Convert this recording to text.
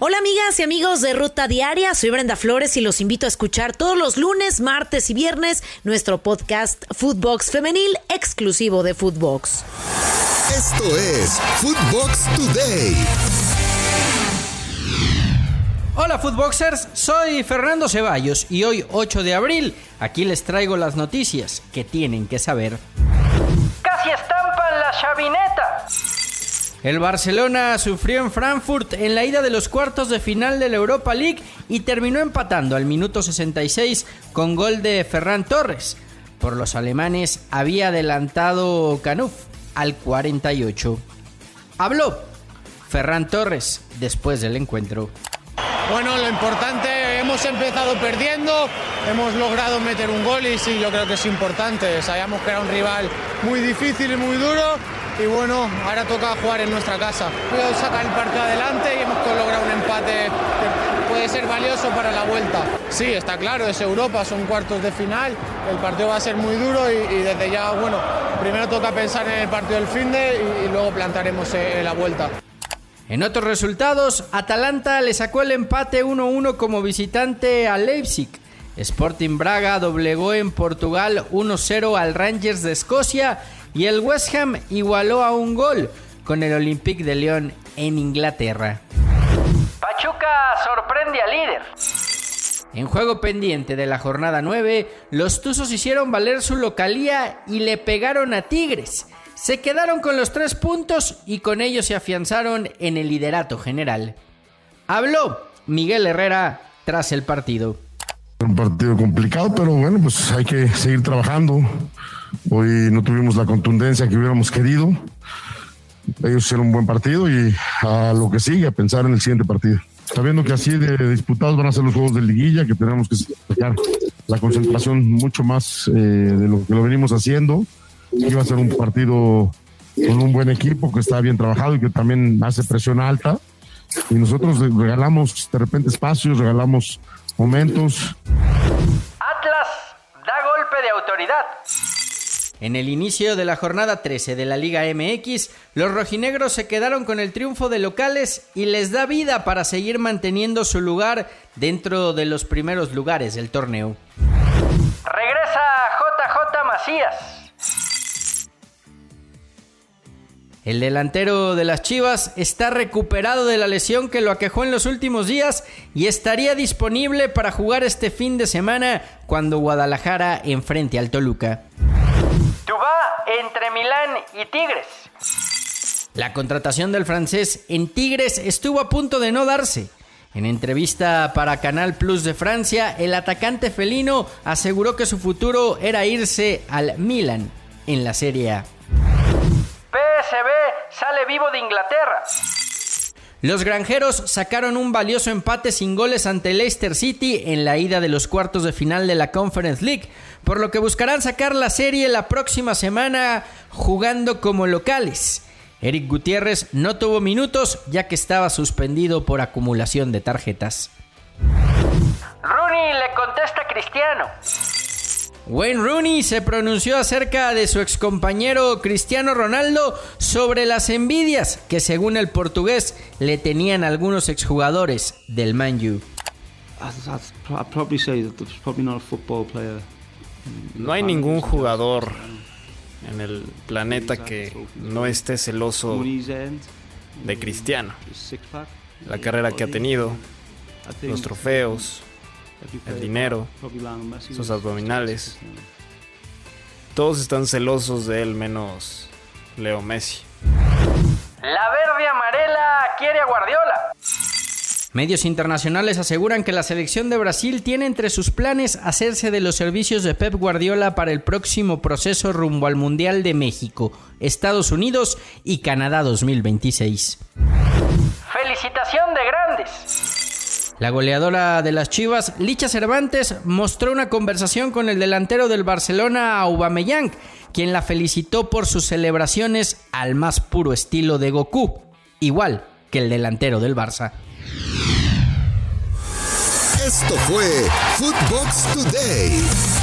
Hola amigas y amigos de Ruta Diaria, soy Brenda Flores y los invito a escuchar todos los lunes, martes y viernes nuestro podcast Footbox Femenil exclusivo de Footbox. Esto es Footbox Today. Hola Footboxers, soy Fernando Ceballos y hoy 8 de abril aquí les traigo las noticias que tienen que saber. Casi estampan la chavineta. El Barcelona sufrió en Frankfurt en la ida de los cuartos de final de la Europa League y terminó empatando al minuto 66 con gol de Ferran Torres. Por los alemanes había adelantado Canuf al 48. Habló Ferran Torres después del encuentro. Bueno, lo importante, hemos empezado perdiendo, hemos logrado meter un gol y sí, yo creo que es importante. Sabíamos que era un rival muy difícil y muy duro y bueno, ahora toca jugar en nuestra casa. Puedo sacar el partido adelante y hemos logrado un empate que puede ser valioso para la vuelta. Sí, está claro, es Europa, son cuartos de final, el partido va a ser muy duro y, desde ya, bueno, primero toca pensar en el partido del fin de y, luego plantaremos en la vuelta. En otros resultados, Atalanta le sacó el empate 1-1 como visitante a Leipzig. Sporting Braga doblegó en Portugal 1-0 al Rangers de Escocia y el West Ham igualó a un gol con el Olympique de León en Inglaterra. Pachuca sorprende al líder. En juego pendiente de la jornada 9, los Tuzos hicieron valer su localía y le pegaron a Tigres. Se quedaron con los tres puntos y con ellos se afianzaron en el liderato general. Habló Miguel Herrera tras el partido. Un partido complicado, pero bueno, pues hay que seguir trabajando. Hoy no tuvimos la contundencia que hubiéramos querido. Ellos hicieron un buen partido y a lo que sigue, a pensar en el siguiente partido. Sabiendo que así de disputados van a ser los juegos de liguilla, que tenemos que sacar la concentración mucho más eh, de lo que lo venimos haciendo. Iba a ser un partido con un buen equipo que está bien trabajado y que también hace presión alta. Y nosotros regalamos de repente espacios, regalamos momentos. Golpe de autoridad. En el inicio de la jornada 13 de la Liga MX, los rojinegros se quedaron con el triunfo de locales y les da vida para seguir manteniendo su lugar dentro de los primeros lugares del torneo. Regresa JJ Macías. El delantero de las Chivas está recuperado de la lesión que lo aquejó en los últimos días y estaría disponible para jugar este fin de semana cuando Guadalajara enfrente al Toluca entre Milán y Tigres. La contratación del francés en Tigres estuvo a punto de no darse. En entrevista para Canal Plus de Francia, el atacante felino aseguró que su futuro era irse al Milan en la Serie A. Sale vivo de Inglaterra. Los granjeros sacaron un valioso empate sin goles ante Leicester City en la ida de los cuartos de final de la Conference League, por lo que buscarán sacar la serie la próxima semana jugando como locales. Eric Gutiérrez no tuvo minutos ya que estaba suspendido por acumulación de tarjetas. Rooney le contesta a Cristiano. Wayne Rooney se pronunció acerca de su excompañero Cristiano Ronaldo sobre las envidias que según el portugués le tenían algunos exjugadores del Man U. No hay ningún jugador en el planeta que no esté celoso de Cristiano. La carrera que ha tenido, los trofeos, el dinero, sus abdominales. Todos están celosos de él menos Leo Messi. La verde amarela quiere a Guardiola. Medios internacionales aseguran que la selección de Brasil tiene entre sus planes hacerse de los servicios de Pep Guardiola para el próximo proceso rumbo al Mundial de México, Estados Unidos y Canadá 2026. Felicitación de grandes. La goleadora de las Chivas, Licha Cervantes, mostró una conversación con el delantero del Barcelona, Aubameyang, quien la felicitó por sus celebraciones al más puro estilo de Goku, igual que el delantero del Barça. Esto fue Footbox Today.